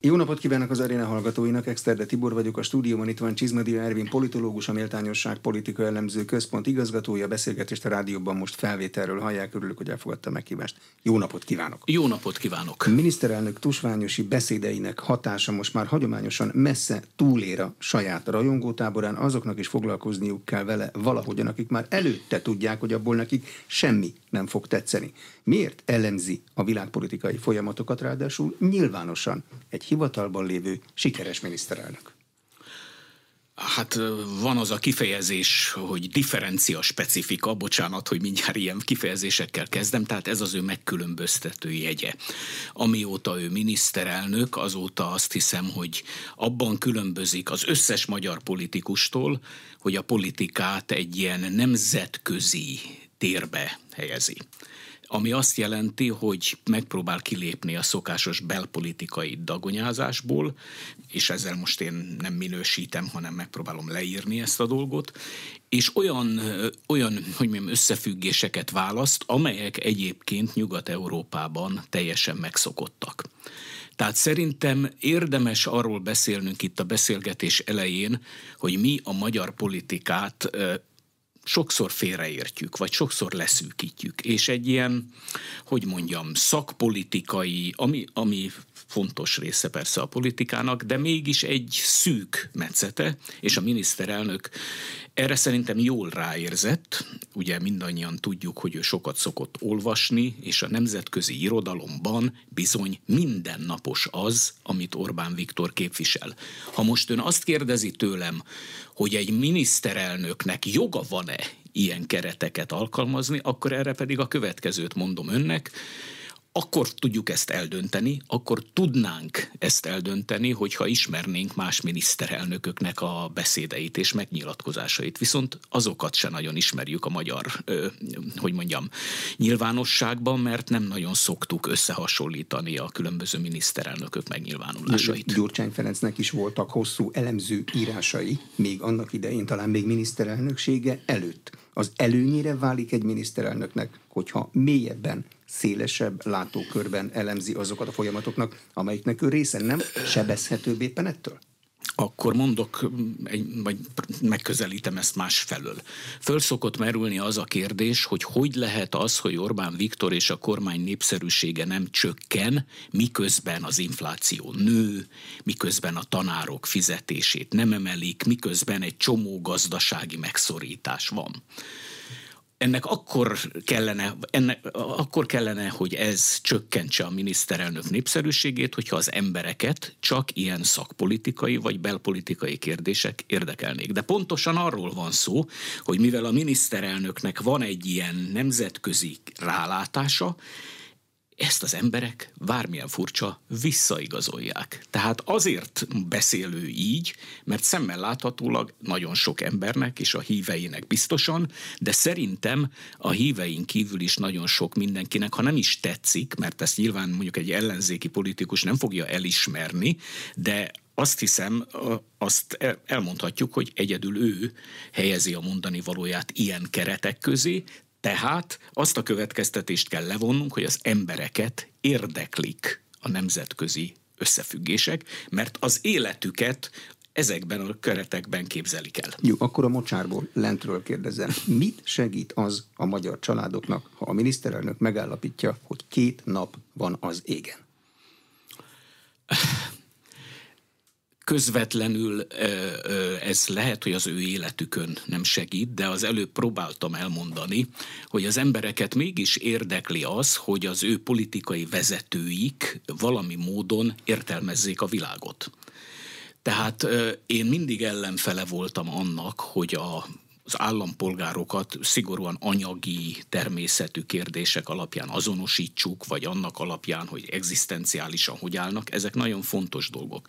Jó napot kívánok az aréna hallgatóinak, Exterde Tibor vagyok, a stúdióban itt van Csizmadia Ervin, politológus, a Méltányosság Politika Elemző Központ igazgatója, beszélgetést a rádióban most felvételről hallják, örülök, hogy elfogadta a meghívást. Jó napot kívánok! Jó napot kívánok! Miniszterelnök tusványosi beszédeinek hatása most már hagyományosan messze túlér a saját rajongótáborán, azoknak is foglalkozniuk kell vele valahogyan, akik már előtte tudják, hogy abból nekik semmi nem fog tetszeni. Miért elemzi a világpolitikai folyamatokat ráadásul nyilvánosan egy hivatalban lévő sikeres miniszterelnök? Hát van az a kifejezés, hogy differencia specifika, bocsánat, hogy mindjárt ilyen kifejezésekkel kezdem, tehát ez az ő megkülönböztető jegye. Amióta ő miniszterelnök, azóta azt hiszem, hogy abban különbözik az összes magyar politikustól, hogy a politikát egy ilyen nemzetközi térbe helyezi ami azt jelenti, hogy megpróbál kilépni a szokásos belpolitikai dagonyázásból, és ezzel most én nem minősítem, hanem megpróbálom leírni ezt a dolgot, és olyan, olyan hogy mondjam, összefüggéseket választ, amelyek egyébként Nyugat-Európában teljesen megszokottak. Tehát szerintem érdemes arról beszélnünk itt a beszélgetés elején, hogy mi a magyar politikát sokszor félreértjük, vagy sokszor leszűkítjük, és egy ilyen, hogy mondjam, szakpolitikai, ami, ami fontos része persze a politikának, de mégis egy szűk metszete, és a miniszterelnök erre szerintem jól ráérzett, ugye mindannyian tudjuk, hogy ő sokat szokott olvasni, és a nemzetközi irodalomban bizony mindennapos az, amit Orbán Viktor képvisel. Ha most ön azt kérdezi tőlem, hogy egy miniszterelnöknek joga van-e ilyen kereteket alkalmazni, akkor erre pedig a következőt mondom önnek, akkor tudjuk ezt eldönteni, akkor tudnánk ezt eldönteni, hogyha ismernénk más miniszterelnököknek a beszédeit és megnyilatkozásait. Viszont azokat se nagyon ismerjük a magyar, ö, hogy mondjam, nyilvánosságban, mert nem nagyon szoktuk összehasonlítani a különböző miniszterelnökök megnyilvánulásait. Gyurcsány Ferencnek is voltak hosszú elemző írásai, még annak idején talán még miniszterelnöksége előtt. Az előnyére válik egy miniszterelnöknek, hogyha mélyebben szélesebb látókörben elemzi azokat a folyamatoknak, amelyiknek ő része nem sebezhetőbb éppen ettől? akkor mondok, vagy megközelítem ezt másfelől. Föl szokott merülni az a kérdés, hogy hogy lehet az, hogy Orbán Viktor és a kormány népszerűsége nem csökken, miközben az infláció nő, miközben a tanárok fizetését nem emelik, miközben egy csomó gazdasági megszorítás van ennek akkor kellene, ennek, akkor kellene, hogy ez csökkentse a miniszterelnök népszerűségét, hogyha az embereket csak ilyen szakpolitikai vagy belpolitikai kérdések érdekelnék. De pontosan arról van szó, hogy mivel a miniszterelnöknek van egy ilyen nemzetközi rálátása, ezt az emberek, bármilyen furcsa, visszaigazolják. Tehát azért beszélő így, mert szemmel láthatólag nagyon sok embernek és a híveinek biztosan, de szerintem a híveink kívül is nagyon sok mindenkinek, ha nem is tetszik, mert ezt nyilván mondjuk egy ellenzéki politikus nem fogja elismerni, de azt hiszem, azt elmondhatjuk, hogy egyedül ő helyezi a mondani valóját ilyen keretek közé, tehát azt a következtetést kell levonnunk, hogy az embereket érdeklik a nemzetközi összefüggések, mert az életüket ezekben a keretekben képzelik el. Jó, akkor a mocsárból lentről kérdezem. Mit segít az a magyar családoknak, ha a miniszterelnök megállapítja, hogy két nap van az égen? Közvetlenül ez lehet, hogy az ő életükön nem segít, de az előbb próbáltam elmondani, hogy az embereket mégis érdekli az, hogy az ő politikai vezetőik valami módon értelmezzék a világot. Tehát én mindig ellenfele voltam annak, hogy a az állampolgárokat szigorúan anyagi természetű kérdések alapján azonosítsuk, vagy annak alapján, hogy egzisztenciálisan hogy állnak, ezek nagyon fontos dolgok.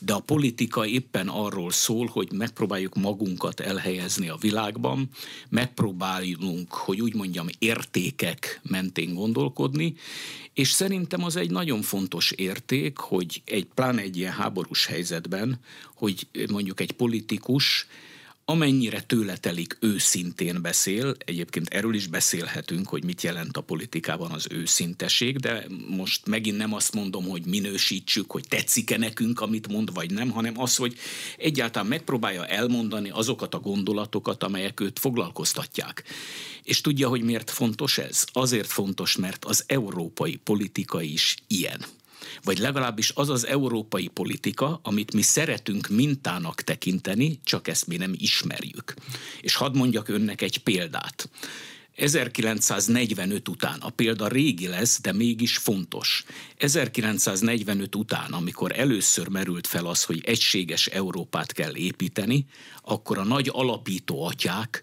De a politika éppen arról szól, hogy megpróbáljuk magunkat elhelyezni a világban, megpróbáljunk, hogy úgy mondjam, értékek mentén gondolkodni, és szerintem az egy nagyon fontos érték, hogy egy pláne egy ilyen háborús helyzetben, hogy mondjuk egy politikus amennyire tőle telik, őszintén beszél. Egyébként erről is beszélhetünk, hogy mit jelent a politikában az őszinteség, de most megint nem azt mondom, hogy minősítsük, hogy tetszik-e nekünk, amit mond, vagy nem, hanem az, hogy egyáltalán megpróbálja elmondani azokat a gondolatokat, amelyek őt foglalkoztatják. És tudja, hogy miért fontos ez? Azért fontos, mert az európai politika is ilyen vagy legalábbis az az európai politika, amit mi szeretünk mintának tekinteni, csak ezt mi nem ismerjük. És hadd mondjak önnek egy példát. 1945 után, a példa régi lesz, de mégis fontos. 1945 után, amikor először merült fel az, hogy egységes Európát kell építeni, akkor a nagy alapító atyák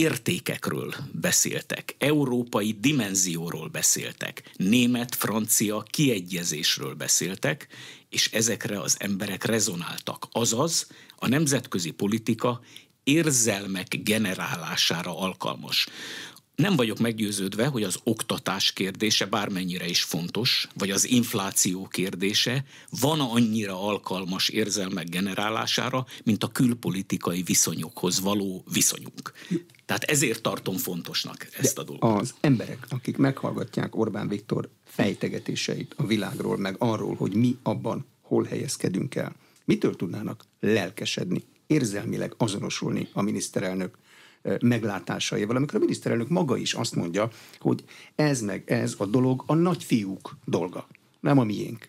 értékekről beszéltek, európai dimenzióról beszéltek, német-francia kiegyezésről beszéltek, és ezekre az emberek rezonáltak. Azaz, a nemzetközi politika érzelmek generálására alkalmas. Nem vagyok meggyőződve, hogy az oktatás kérdése bármennyire is fontos, vagy az infláció kérdése van annyira alkalmas érzelmek generálására, mint a külpolitikai viszonyokhoz való viszonyunk. Tehát ezért tartom fontosnak ezt a dolgot. Az emberek, akik meghallgatják Orbán Viktor fejtegetéseit a világról, meg arról, hogy mi abban hol helyezkedünk el, mitől tudnának lelkesedni, érzelmileg azonosulni a miniszterelnök meglátásaival, amikor a miniszterelnök maga is azt mondja, hogy ez meg ez a dolog a nagyfiúk dolga, nem a miénk.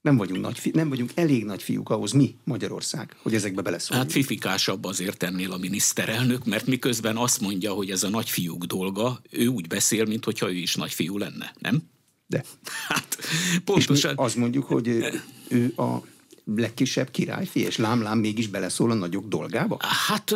Nem vagyunk, nagy, fi, nem vagyunk elég nagy fiúk ahhoz mi, Magyarország, hogy ezekbe beleszóljunk. Hát fifikásabb azért ennél a miniszterelnök, mert miközben azt mondja, hogy ez a nagyfiúk dolga, ő úgy beszél, mintha ő is nagyfiú lenne, nem? De. Hát pontosan. És mi azt mondjuk, hogy ő a legkisebb királyfi, és lámlám mégis beleszól a nagyok dolgába? Hát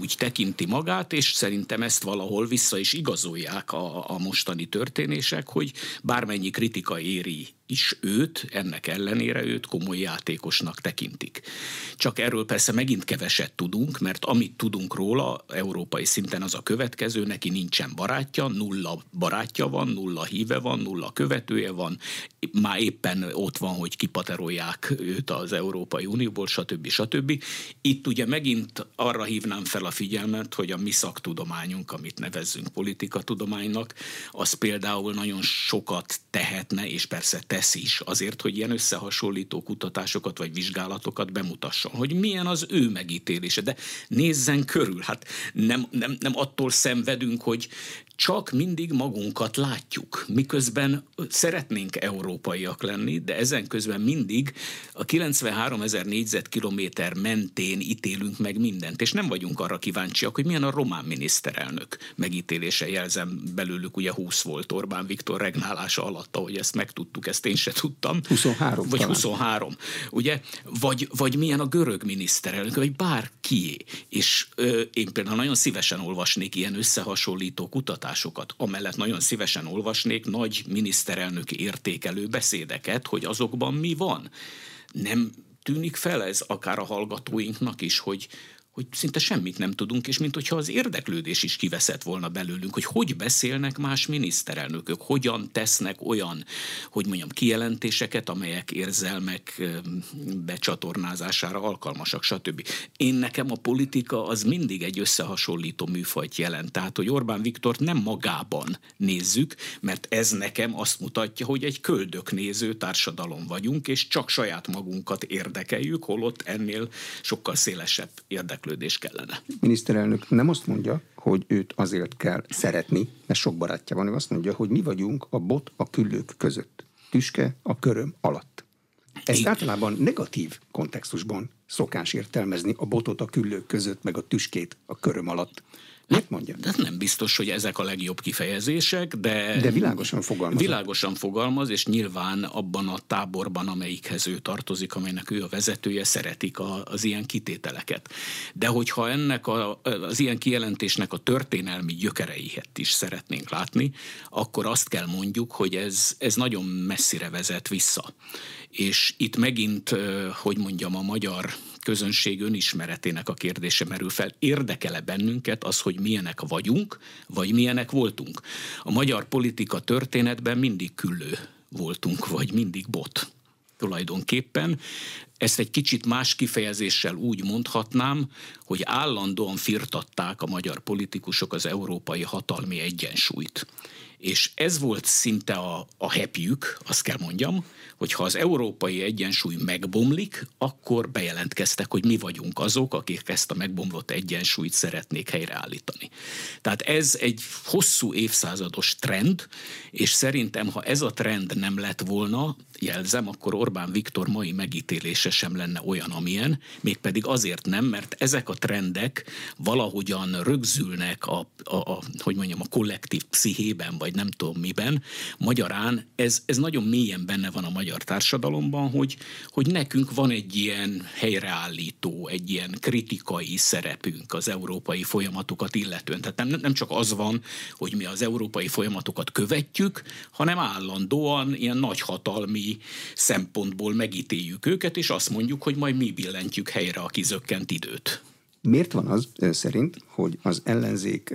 úgy tekinti magát, és szerintem ezt valahol vissza is igazolják a, a mostani történések, hogy bármennyi kritika éri is őt, ennek ellenére őt komoly játékosnak tekintik. Csak erről persze megint keveset tudunk, mert amit tudunk róla európai szinten az a következő, neki nincsen barátja, nulla barátja van, nulla híve van, nulla követője van, már éppen ott van, hogy kipaterolják őt az Európai Unióból, stb. stb. Itt ugye megint arra hívnám fel a figyelmet, hogy a mi szaktudományunk, amit nevezzünk politikatudománynak, az például nagyon sokat tehetne, és persze te tesz is azért, hogy ilyen összehasonlító kutatásokat vagy vizsgálatokat bemutasson, hogy milyen az ő megítélése. De nézzen körül, hát nem, nem, nem attól szenvedünk, hogy csak mindig magunkat látjuk, miközben szeretnénk európaiak lenni, de ezen közben mindig a 93 ezer négyzetkilométer mentén ítélünk meg mindent, és nem vagyunk arra kíváncsiak, hogy milyen a román miniszterelnök megítélése, jelzem belőlük ugye 20 volt Orbán Viktor regnálása alatt, ahogy ezt megtudtuk, ezt én se tudtam. 23 Vagy talán. 23, ugye? Vagy, vagy milyen a görög miniszterelnök, vagy bárki. És ö, én például nagyon szívesen olvasnék ilyen összehasonlító kutatásokat, kutatásokat. Amellett nagyon szívesen olvasnék nagy miniszterelnöki értékelő beszédeket, hogy azokban mi van. Nem tűnik fel ez akár a hallgatóinknak is, hogy, hogy szinte semmit nem tudunk, és mint hogyha az érdeklődés is kiveszett volna belőlünk, hogy hogy beszélnek más miniszterelnökök, hogyan tesznek olyan, hogy mondjam, kijelentéseket, amelyek érzelmek becsatornázására alkalmasak, stb. Én nekem a politika az mindig egy összehasonlító műfajt jelent. Tehát, hogy Orbán Viktor nem magában nézzük, mert ez nekem azt mutatja, hogy egy köldöknéző társadalom vagyunk, és csak saját magunkat érdekeljük, holott ennél sokkal szélesebb érdeklődés érdeklődés kellene. Miniszterelnök nem azt mondja, hogy őt azért kell szeretni, mert sok barátja van, ő azt mondja, hogy mi vagyunk a bot a küllők között. Tüske a köröm alatt. Ezt általában negatív kontextusban szokás értelmezni a botot a küllők között, meg a tüskét a köröm alatt. Miért mondja? Hát nem biztos, hogy ezek a legjobb kifejezések, de... De világosan fogalmaz. Világosan fogalmaz, és nyilván abban a táborban, amelyikhez ő tartozik, amelynek ő a vezetője, szeretik a, az ilyen kitételeket. De hogyha ennek a, az ilyen kijelentésnek a történelmi gyökereihet is szeretnénk látni, akkor azt kell mondjuk, hogy ez, ez nagyon messzire vezet vissza. És itt megint, hogy mondjam, a magyar közönség önismeretének a kérdése merül fel. Érdekele bennünket az, hogy milyenek vagyunk, vagy milyenek voltunk. A magyar politika történetben mindig küllő voltunk, vagy mindig bot. tulajdonképpen. Ezt egy kicsit más kifejezéssel úgy mondhatnám, hogy állandóan firtatták a magyar politikusok az európai hatalmi egyensúlyt. És ez volt szinte a, a happyük, azt kell mondjam, hogy ha az európai egyensúly megbomlik, akkor bejelentkeztek, hogy mi vagyunk azok, akik ezt a megbomlott egyensúlyt szeretnék helyreállítani. Tehát ez egy hosszú évszázados trend, és szerintem, ha ez a trend nem lett volna, jelzem, akkor Orbán Viktor mai megítélése sem lenne olyan, amilyen, mégpedig azért nem, mert ezek a trendek valahogyan rögzülnek a, a, a hogy mondjam, a kollektív pszichében, vagy nem tudom miben. Magyarán ez, ez nagyon mélyen benne van a magyar társadalomban, hogy, hogy nekünk van egy ilyen helyreállító, egy ilyen kritikai szerepünk az európai folyamatokat illetően. Tehát nem, nem csak az van, hogy mi az európai folyamatokat követjük, hanem állandóan ilyen szempontból megítéljük őket, és azt mondjuk, hogy majd mi billentjük helyre a kizökkent időt. Miért van az szerint, hogy az ellenzék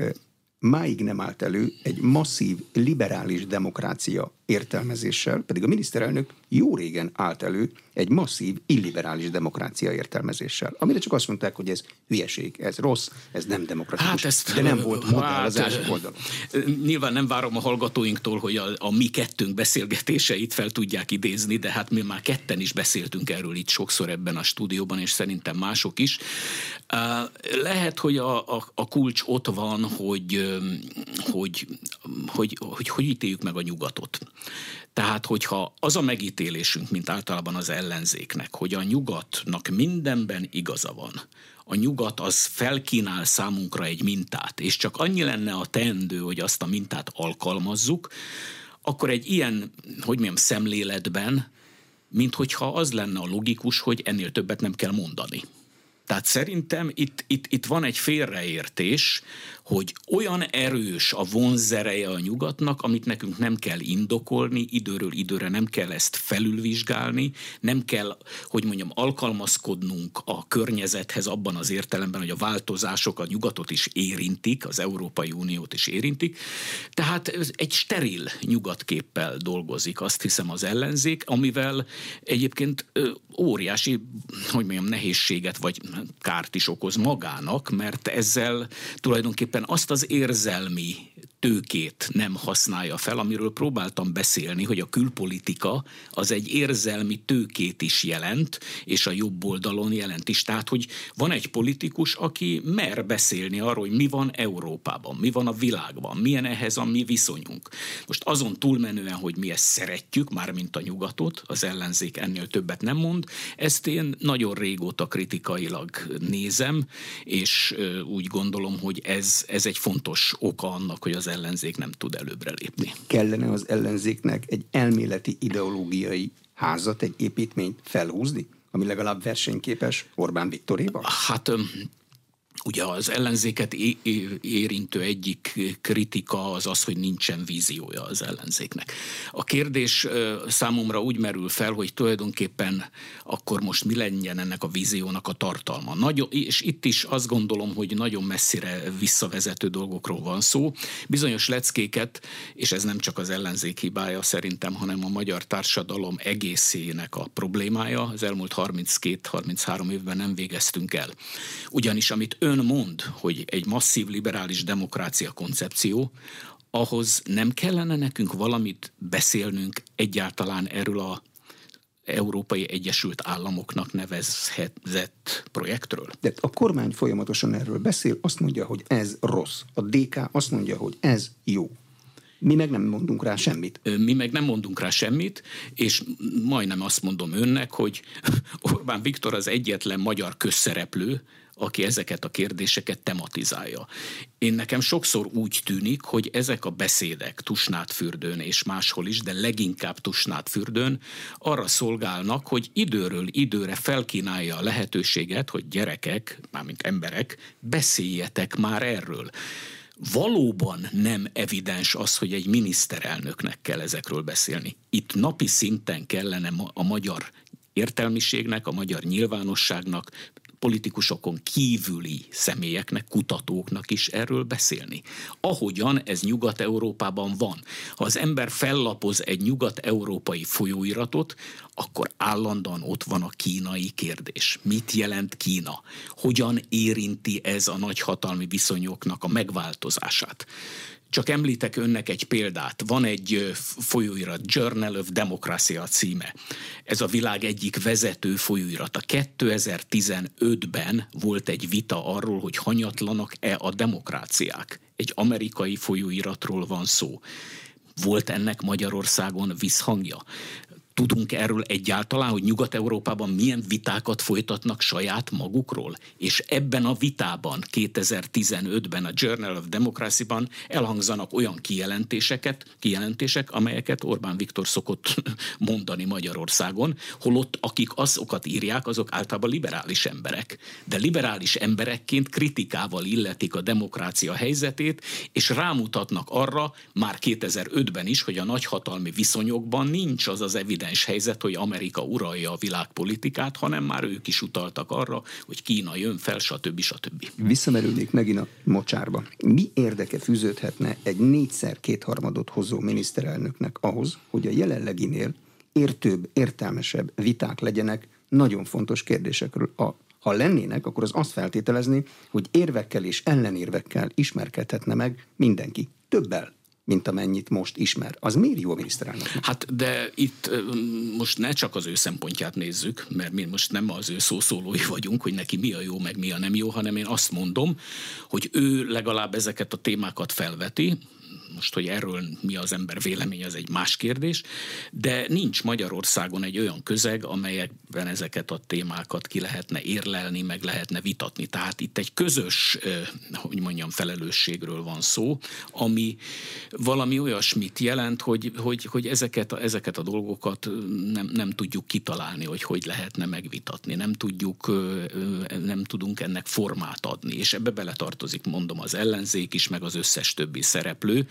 máig nem állt elő egy masszív liberális demokrácia értelmezéssel, pedig a miniszterelnök jó régen állt elő egy masszív illiberális demokrácia értelmezéssel, amire csak azt mondták, hogy ez hülyeség, ez rossz, ez nem demokratikus, hát ezt, de nem volt modell hát, az első oldalon. Nyilván nem várom a hallgatóinktól, hogy a, a mi kettőnk beszélgetéseit fel tudják idézni, de hát mi már ketten is beszéltünk erről itt sokszor ebben a stúdióban, és szerintem mások is. Lehet, hogy a, a, a kulcs ott van, hogy hogy, hogy, hogy, hogy ítéljük meg a nyugatot. Tehát, hogyha az a megítélésünk, mint általában az ellenzéknek, hogy a nyugatnak mindenben igaza van, a nyugat az felkínál számunkra egy mintát, és csak annyi lenne a teendő, hogy azt a mintát alkalmazzuk, akkor egy ilyen, hogy mondjam, szemléletben, mint hogyha az lenne a logikus, hogy ennél többet nem kell mondani. Tehát szerintem itt, itt, itt van egy félreértés, hogy olyan erős a vonzereje a nyugatnak, amit nekünk nem kell indokolni, időről időre nem kell ezt felülvizsgálni, nem kell, hogy mondjam, alkalmazkodnunk a környezethez abban az értelemben, hogy a változások a nyugatot is érintik, az Európai Uniót is érintik. Tehát egy steril nyugatképpel dolgozik, azt hiszem az ellenzék, amivel egyébként óriási, hogy mondjam, nehézséget vagy kárt is okoz magának, mert ezzel tulajdonképpen azt az érzelmi tőkét nem használja fel, amiről próbáltam beszélni, hogy a külpolitika az egy érzelmi tőkét is jelent, és a jobb oldalon jelent is. Tehát, hogy van egy politikus, aki mer beszélni arról, hogy mi van Európában, mi van a világban, milyen ehhez a mi viszonyunk. Most azon túlmenően, hogy mi ezt szeretjük, már mint a nyugatot, az ellenzék ennél többet nem mond, ezt én nagyon régóta kritikailag nézem, és úgy gondolom, hogy ez, ez egy fontos oka annak, hogy az ellenzék nem tud előbbre lépni. Kellene az ellenzéknek egy elméleti ideológiai házat, egy építményt felhúzni, ami legalább versenyképes Orbán Viktoréval? Hát Ugye az ellenzéket érintő egyik kritika az az, hogy nincsen víziója az ellenzéknek. A kérdés számomra úgy merül fel, hogy tulajdonképpen akkor most mi legyen ennek a víziónak a tartalma. Nagyon, és itt is azt gondolom, hogy nagyon messzire visszavezető dolgokról van szó. Bizonyos leckéket, és ez nem csak az ellenzék hibája szerintem, hanem a magyar társadalom egészének a problémája, az elmúlt 32-33 évben nem végeztünk el. Ugyanis amit ön mond, hogy egy masszív liberális demokrácia koncepció, ahhoz nem kellene nekünk valamit beszélnünk egyáltalán erről a Európai Egyesült Államoknak nevezett projektről? De a kormány folyamatosan erről beszél, azt mondja, hogy ez rossz. A DK azt mondja, hogy ez jó. Mi meg nem mondunk rá semmit. Mi meg nem mondunk rá semmit, és majdnem azt mondom önnek, hogy Orbán Viktor az egyetlen magyar közszereplő, aki ezeket a kérdéseket tematizálja. Én nekem sokszor úgy tűnik, hogy ezek a beszédek Tusnádfürdőn és máshol is, de leginkább Tusnádfürdőn arra szolgálnak, hogy időről időre felkínálja a lehetőséget, hogy gyerekek, mármint emberek, beszéljetek már erről valóban nem evidens az, hogy egy miniszterelnöknek kell ezekről beszélni. Itt napi szinten kellene a magyar értelmiségnek, a magyar nyilvánosságnak politikusokon kívüli személyeknek, kutatóknak is erről beszélni. Ahogyan ez Nyugat-Európában van. Ha az ember fellapoz egy nyugat-európai folyóiratot, akkor állandóan ott van a kínai kérdés. Mit jelent Kína? Hogyan érinti ez a nagyhatalmi viszonyoknak a megváltozását? Csak említek önnek egy példát. Van egy folyóirat, Journal of Democracy a címe. Ez a világ egyik vezető folyóirata. 2015-ben volt egy vita arról, hogy hanyatlanak-e a demokráciák. Egy amerikai folyóiratról van szó. Volt ennek Magyarországon visszhangja? Tudunk erről egyáltalán, hogy Nyugat-Európában milyen vitákat folytatnak saját magukról? És ebben a vitában 2015-ben a Journal of Democracy-ban elhangzanak olyan kijelentéseket, kijelentések, amelyeket Orbán Viktor szokott mondani Magyarországon, holott akik azokat írják, azok általában liberális emberek. De liberális emberekként kritikával illetik a demokrácia helyzetét, és rámutatnak arra már 2005-ben is, hogy a nagyhatalmi viszonyokban nincs az az evidens evidens helyzet, hogy Amerika uralja a világpolitikát, hanem már ők is utaltak arra, hogy Kína jön fel, stb. stb. Visszamerülnék megint a mocsárba. Mi érdeke fűződhetne egy négyszer kétharmadot hozó miniszterelnöknek ahhoz, hogy a jelenleginél értőbb, értelmesebb viták legyenek nagyon fontos kérdésekről. A ha lennének, akkor az azt feltételezni, hogy érvekkel és ellenérvekkel ismerkedhetne meg mindenki. Többel mint amennyit most ismer. Az miért jó a miniszterelnök? Hát de itt most ne csak az ő szempontját nézzük, mert mi most nem az ő szószólói vagyunk, hogy neki mi a jó, meg mi a nem jó, hanem én azt mondom, hogy ő legalább ezeket a témákat felveti, most, hogy erről mi az ember véleménye, az egy más kérdés, de nincs Magyarországon egy olyan közeg, amelyekben ezeket a témákat ki lehetne érlelni, meg lehetne vitatni. Tehát itt egy közös, hogy mondjam, felelősségről van szó, ami valami olyasmit jelent, hogy, hogy, hogy ezeket, a, ezeket a dolgokat nem, nem tudjuk kitalálni, hogy hogy lehetne megvitatni. Nem tudjuk, nem tudunk ennek formát adni, és ebbe beletartozik, mondom, az ellenzék is, meg az összes többi szereplő,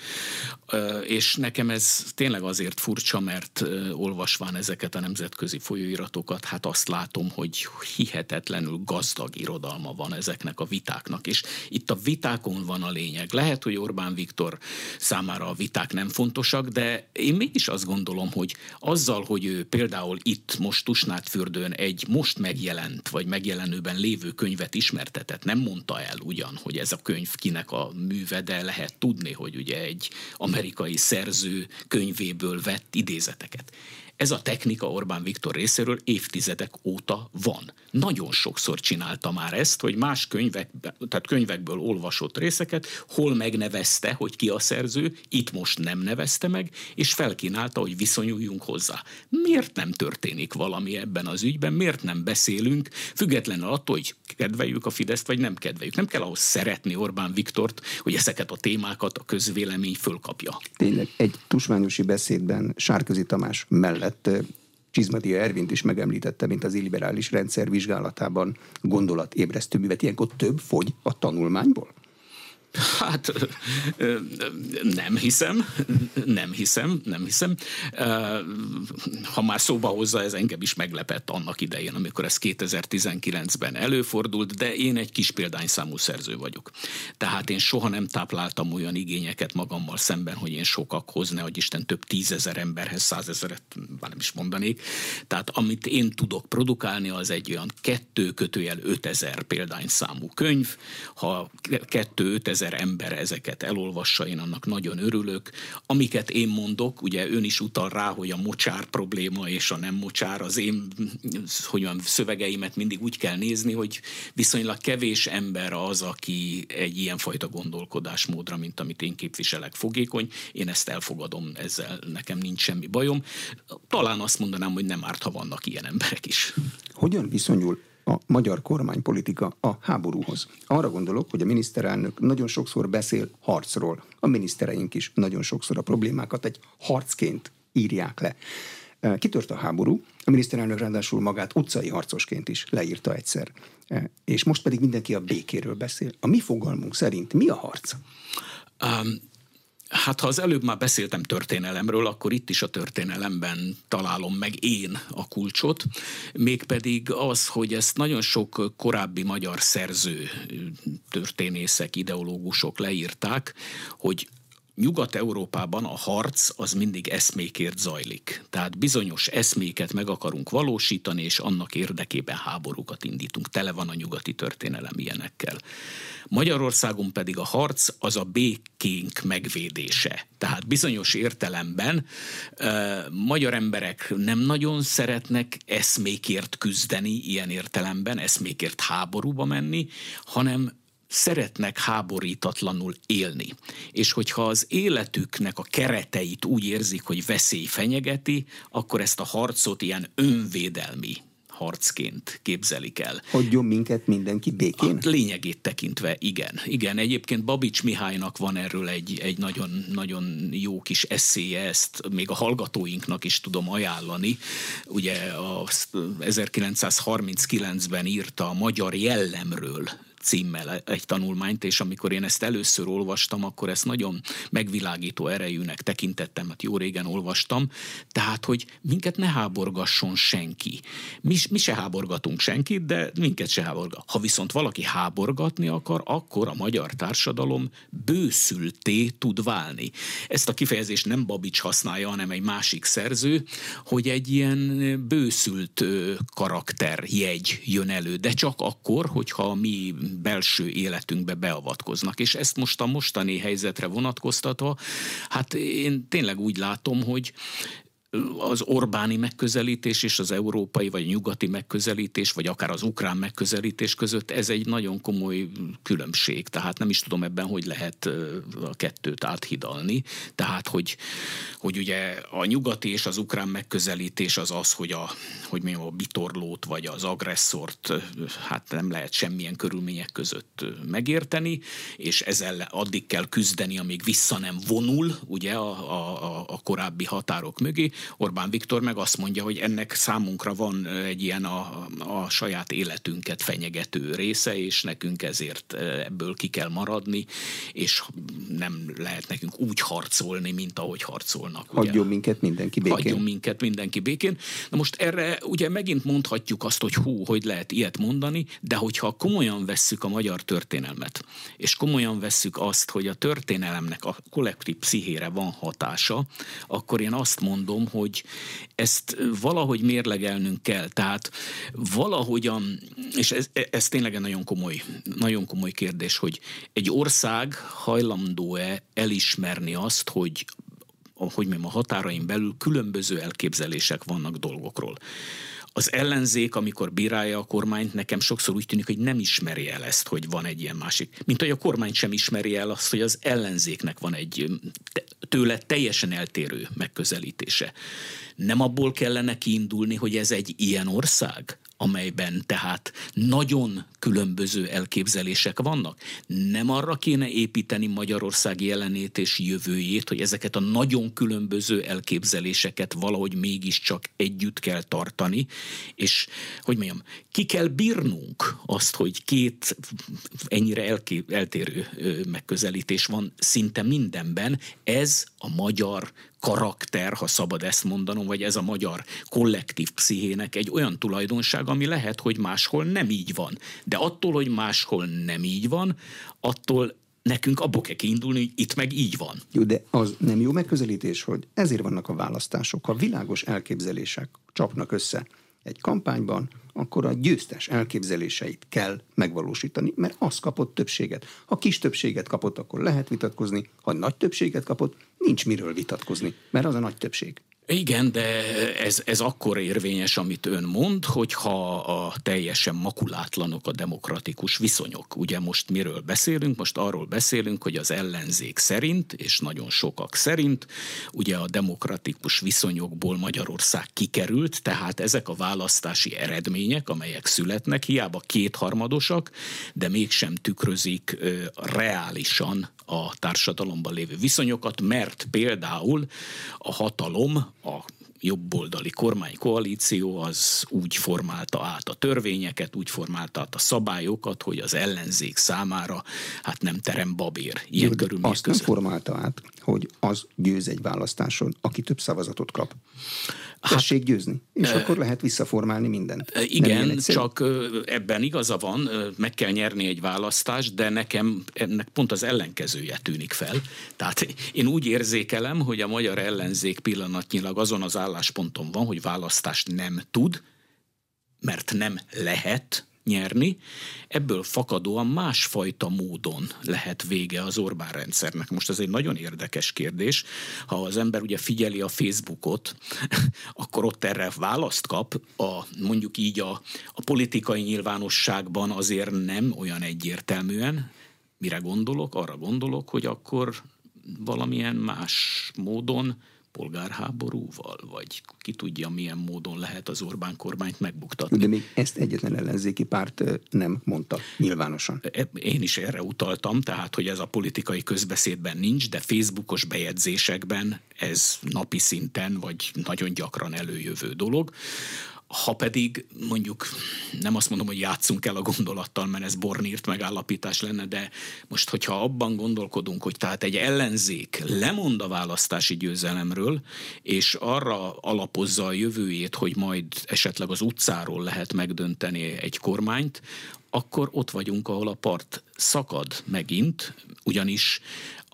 és nekem ez tényleg azért furcsa, mert olvasván ezeket a nemzetközi folyóiratokat, hát azt látom, hogy hihetetlenül gazdag irodalma van ezeknek a vitáknak, és itt a vitákon van a lényeg. Lehet, hogy Orbán Viktor számára a viták nem fontosak, de én mégis azt gondolom, hogy azzal, hogy ő például itt most Tusnádfürdőn egy most megjelent, vagy megjelenőben lévő könyvet ismertetett, nem mondta el ugyan, hogy ez a könyv kinek a műve, de lehet tudni, hogy ugye egy egy amerikai szerző könyvéből vett idézeteket. Ez a technika Orbán Viktor részéről évtizedek óta van. Nagyon sokszor csinálta már ezt, hogy más könyvek, tehát könyvekből olvasott részeket, hol megnevezte, hogy ki a szerző, itt most nem nevezte meg, és felkínálta, hogy viszonyuljunk hozzá. Miért nem történik valami ebben az ügyben, miért nem beszélünk, függetlenül attól, hogy kedveljük a Fideszt, vagy nem kedveljük. Nem kell ahhoz szeretni Orbán Viktort, hogy ezeket a témákat a közvélemény fölkapja. Tényleg egy tusmányosi beszédben Sárközi Tamás mellett mellett Csizmadia Ervint is megemlítette, mint az illiberális rendszer vizsgálatában gondolatébresztő művet. Ilyenkor több fogy a tanulmányból? Hát nem hiszem, nem hiszem, nem hiszem. Ha már szóba hozza, ez engem is meglepett annak idején, amikor ez 2019-ben előfordult, de én egy kis példányszámú szerző vagyok. Tehát én soha nem tápláltam olyan igényeket magammal szemben, hogy én sokakhoz, ne hogy Isten több tízezer emberhez, százezeret, már nem is mondanék. Tehát amit én tudok produkálni, az egy olyan kettő kötőjel 5000 példányszámú könyv. Ha kettő 5000 ezer ember ezeket elolvassa, én annak nagyon örülök. Amiket én mondok, ugye ön is utal rá, hogy a mocsár probléma és a nem mocsár, az én hogy van, szövegeimet mindig úgy kell nézni, hogy viszonylag kevés ember az, aki egy ilyenfajta gondolkodásmódra, mint amit én képviselek, fogékony. Én ezt elfogadom, ezzel nekem nincs semmi bajom. Talán azt mondanám, hogy nem árt, ha vannak ilyen emberek is. Hogyan viszonyul a magyar kormánypolitika a háborúhoz. Arra gondolok, hogy a miniszterelnök nagyon sokszor beszél harcról. A minisztereink is nagyon sokszor a problémákat egy harcként írják le. Kitört a háború, a miniszterelnök ráadásul magát utcai harcosként is leírta egyszer. És most pedig mindenki a békéről beszél. A mi fogalmunk szerint mi a harc? Um, Hát ha az előbb már beszéltem történelemről, akkor itt is a történelemben találom meg én a kulcsot, mégpedig az, hogy ezt nagyon sok korábbi magyar szerző, történészek, ideológusok leírták, hogy Nyugat-Európában a harc az mindig eszmékért zajlik. Tehát bizonyos eszméket meg akarunk valósítani, és annak érdekében háborúkat indítunk. Tele van a nyugati történelem ilyenekkel. Magyarországon pedig a harc az a békénk megvédése. Tehát bizonyos értelemben e, magyar emberek nem nagyon szeretnek eszmékért küzdeni ilyen értelemben, eszmékért háborúba menni, hanem szeretnek háborítatlanul élni. És hogyha az életüknek a kereteit úgy érzik, hogy veszély fenyegeti, akkor ezt a harcot ilyen önvédelmi harcként képzelik el. Hagyjon minket mindenki békén? A lényegét tekintve, igen. Igen, egyébként Babics Mihálynak van erről egy, egy nagyon, nagyon jó kis eszéje, ezt még a hallgatóinknak is tudom ajánlani. Ugye a 1939-ben írta a magyar jellemről címmel egy tanulmányt, és amikor én ezt először olvastam, akkor ezt nagyon megvilágító erejűnek tekintettem, hát jó régen olvastam, tehát, hogy minket ne háborgasson senki. Mi, mi se háborgatunk senkit, de minket se háborgat. Ha viszont valaki háborgatni akar, akkor a magyar társadalom bőszülté tud válni. Ezt a kifejezést nem Babics használja, hanem egy másik szerző, hogy egy ilyen bőszült karakter jegy jön elő, de csak akkor, hogyha mi belső életünkbe beavatkoznak. És ezt most a mostani helyzetre vonatkoztatva, hát én tényleg úgy látom, hogy az Orbáni megközelítés és az európai vagy nyugati megközelítés, vagy akár az ukrán megközelítés között ez egy nagyon komoly különbség. Tehát nem is tudom ebben, hogy lehet a kettőt áthidalni. Tehát, hogy, hogy ugye a nyugati és az ukrán megközelítés az az, hogy a, hogy mi a bitorlót vagy az agresszort hát nem lehet semmilyen körülmények között megérteni, és ezzel addig kell küzdeni, amíg vissza nem vonul ugye a, a, a korábbi határok mögé, Orbán Viktor meg azt mondja, hogy ennek számunkra van egy ilyen a, a saját életünket fenyegető része, és nekünk ezért ebből ki kell maradni, és nem lehet nekünk úgy harcolni, mint ahogy harcolnak. Hagyjon ugye? minket mindenki békén. Hagyjon minket mindenki békén. Na most erre ugye megint mondhatjuk azt, hogy hú, hogy lehet ilyet mondani, de hogyha komolyan vesszük a magyar történelmet, és komolyan vesszük azt, hogy a történelemnek a kollektív pszichére van hatása, akkor én azt mondom, hogy ezt valahogy mérlegelnünk kell. Tehát valahogyan, és ez, ez tényleg egy nagyon komoly, nagyon komoly kérdés, hogy egy ország hajlandó-e elismerni azt, hogy hogy mondjam, a határain belül különböző elképzelések vannak dolgokról az ellenzék, amikor bírálja a kormányt, nekem sokszor úgy tűnik, hogy nem ismeri el ezt, hogy van egy ilyen másik. Mint hogy a kormány sem ismeri el azt, hogy az ellenzéknek van egy tőle teljesen eltérő megközelítése. Nem abból kellene kiindulni, hogy ez egy ilyen ország? Amelyben tehát nagyon különböző elképzelések vannak. Nem arra kéne építeni Magyarország jelenét és jövőjét, hogy ezeket a nagyon különböző elképzeléseket valahogy mégiscsak együtt kell tartani, és hogy mondjam, ki kell bírnunk azt, hogy két ennyire elké- eltérő megközelítés van szinte mindenben. Ez a magyar karakter, ha szabad ezt mondanom, vagy ez a magyar kollektív pszichének egy olyan tulajdonság, ami lehet, hogy máshol nem így van. De attól, hogy máshol nem így van, attól nekünk abból kell kiindulni, hogy itt meg így van. Jó, de az nem jó megközelítés, hogy ezért vannak a választások. Ha világos elképzelések csapnak össze egy kampányban, akkor a győztes elképzeléseit kell megvalósítani, mert az kapott többséget. Ha kis többséget kapott, akkor lehet vitatkozni, ha nagy többséget kapott, nincs miről vitatkozni, mert az a nagy többség. Igen, de ez, ez akkor érvényes, amit ön mond, hogyha a teljesen makulátlanok a demokratikus viszonyok. Ugye most miről beszélünk? Most arról beszélünk, hogy az ellenzék szerint, és nagyon sokak szerint, ugye a demokratikus viszonyokból Magyarország kikerült, tehát ezek a választási eredmények, amelyek születnek, hiába kétharmadosak, de mégsem tükrözik ö, reálisan a társadalomban lévő viszonyokat, mert például a hatalom a jobboldali kormánykoalíció az úgy formálta át a törvényeket, úgy formálta át a szabályokat, hogy az ellenzék számára hát nem terem babér. Ilyen Jó, körülmények azt között. nem formálta át, hogy az győz egy választáson, aki több szavazatot kap. Hát, Tessék győzni, és e, akkor lehet visszaformálni mindent. Igen, csak ebben igaza van, meg kell nyerni egy választást, de nekem ennek pont az ellenkezője tűnik fel. Tehát én úgy érzékelem, hogy a magyar ellenzék pillanatnyilag azon az állásponton van, hogy választást nem tud, mert nem lehet, nyerni, ebből fakadóan másfajta módon lehet vége az Orbán rendszernek. Most ez egy nagyon érdekes kérdés. Ha az ember ugye figyeli a Facebookot, akkor ott erre választ kap, a, mondjuk így a, a politikai nyilvánosságban azért nem olyan egyértelműen, mire gondolok? Arra gondolok, hogy akkor valamilyen más módon polgárháborúval, vagy ki tudja, milyen módon lehet az Orbán kormányt megbuktatni. De még ezt egyetlen ellenzéki párt nem mondta nyilvánosan. E, én is erre utaltam, tehát, hogy ez a politikai közbeszédben nincs, de Facebookos bejegyzésekben ez napi szinten, vagy nagyon gyakran előjövő dolog. Ha pedig mondjuk nem azt mondom, hogy játszunk el a gondolattal, mert ez bornírt megállapítás lenne, de most, hogyha abban gondolkodunk, hogy tehát egy ellenzék lemond a választási győzelemről, és arra alapozza a jövőjét, hogy majd esetleg az utcáról lehet megdönteni egy kormányt, akkor ott vagyunk, ahol a part szakad megint, ugyanis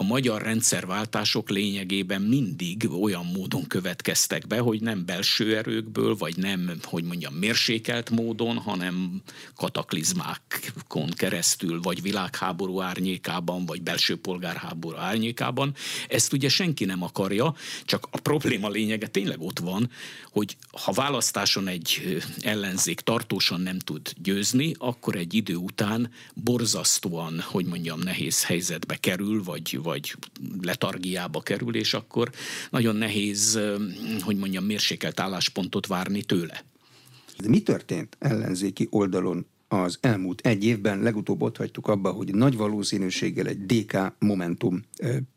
a magyar rendszerváltások lényegében mindig olyan módon következtek be, hogy nem belső erőkből, vagy nem, hogy mondjam, mérsékelt módon, hanem kataklizmákon keresztül, vagy világháború árnyékában, vagy belső polgárháború árnyékában. Ezt ugye senki nem akarja, csak a probléma lényege tényleg ott van, hogy ha választáson egy ellenzék tartósan nem tud győzni, akkor egy idő után borzasztóan, hogy mondjam, nehéz helyzetbe kerül, vagy, vagy letargiába kerül, és akkor nagyon nehéz, hogy mondjam, mérsékelt álláspontot várni tőle. De mi történt ellenzéki oldalon az elmúlt egy évben? Legutóbb ott hagytuk abba, hogy nagy valószínűséggel egy DK Momentum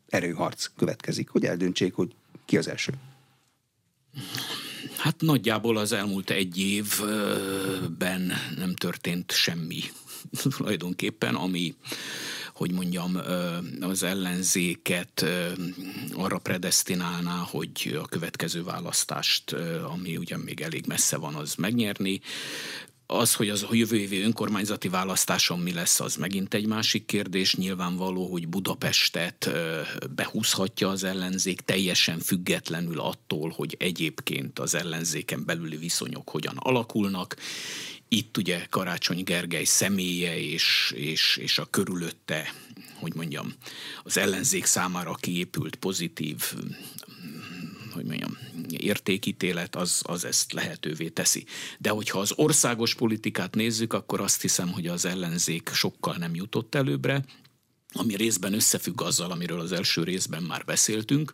erőharc következik, hogy eldöntsék, hogy ki az első. Hát nagyjából az elmúlt egy évben nem történt semmi tulajdonképpen, ami hogy mondjam, az ellenzéket arra predestinálná, hogy a következő választást, ami ugyan még elég messze van, az megnyerni. Az, hogy az a jövő évi önkormányzati választáson mi lesz, az megint egy másik kérdés. Nyilvánvaló, hogy Budapestet behúzhatja az ellenzék teljesen függetlenül attól, hogy egyébként az ellenzéken belüli viszonyok hogyan alakulnak. Itt ugye Karácsony Gergely személye és, és, és a körülötte, hogy mondjam, az ellenzék számára kiépült pozitív hogy mondjam, értékítélet, az, az ezt lehetővé teszi. De hogyha az országos politikát nézzük, akkor azt hiszem, hogy az ellenzék sokkal nem jutott előbbre, ami részben összefügg azzal, amiről az első részben már beszéltünk,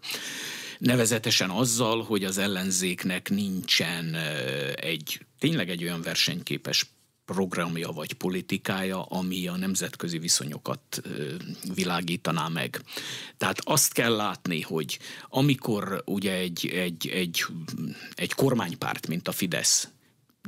nevezetesen azzal, hogy az ellenzéknek nincsen egy tényleg egy olyan versenyképes programja vagy politikája, ami a nemzetközi viszonyokat világítaná meg. Tehát azt kell látni, hogy amikor ugye egy, egy, egy, egy kormánypárt, mint a Fidesz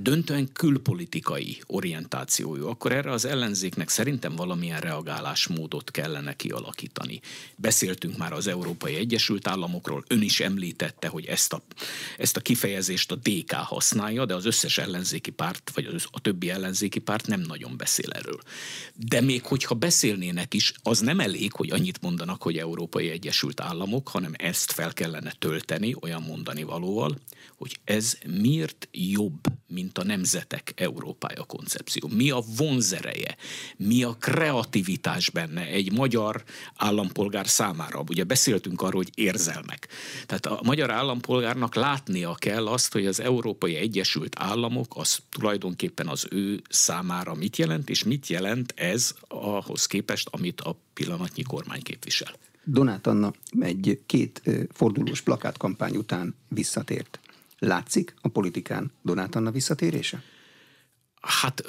döntően külpolitikai orientációjú, akkor erre az ellenzéknek szerintem valamilyen reagálásmódot kellene kialakítani. Beszéltünk már az Európai Egyesült Államokról, ön is említette, hogy ezt a, ezt a kifejezést a DK használja, de az összes ellenzéki párt, vagy az, a többi ellenzéki párt nem nagyon beszél erről. De még hogyha beszélnének is, az nem elég, hogy annyit mondanak, hogy Európai Egyesült Államok, hanem ezt fel kellene tölteni olyan mondani valóval, hogy ez miért jobb, mint a nemzetek Európája koncepció. Mi a vonzereje, mi a kreativitás benne egy magyar állampolgár számára. Ugye beszéltünk arról, hogy érzelmek. Tehát a magyar állampolgárnak látnia kell azt, hogy az Európai Egyesült Államok az tulajdonképpen az ő számára mit jelent, és mit jelent ez ahhoz képest, amit a pillanatnyi kormány képvisel. Donát Anna egy két fordulós plakátkampány után visszatért. Látszik a politikán Donát Anna visszatérése? Hát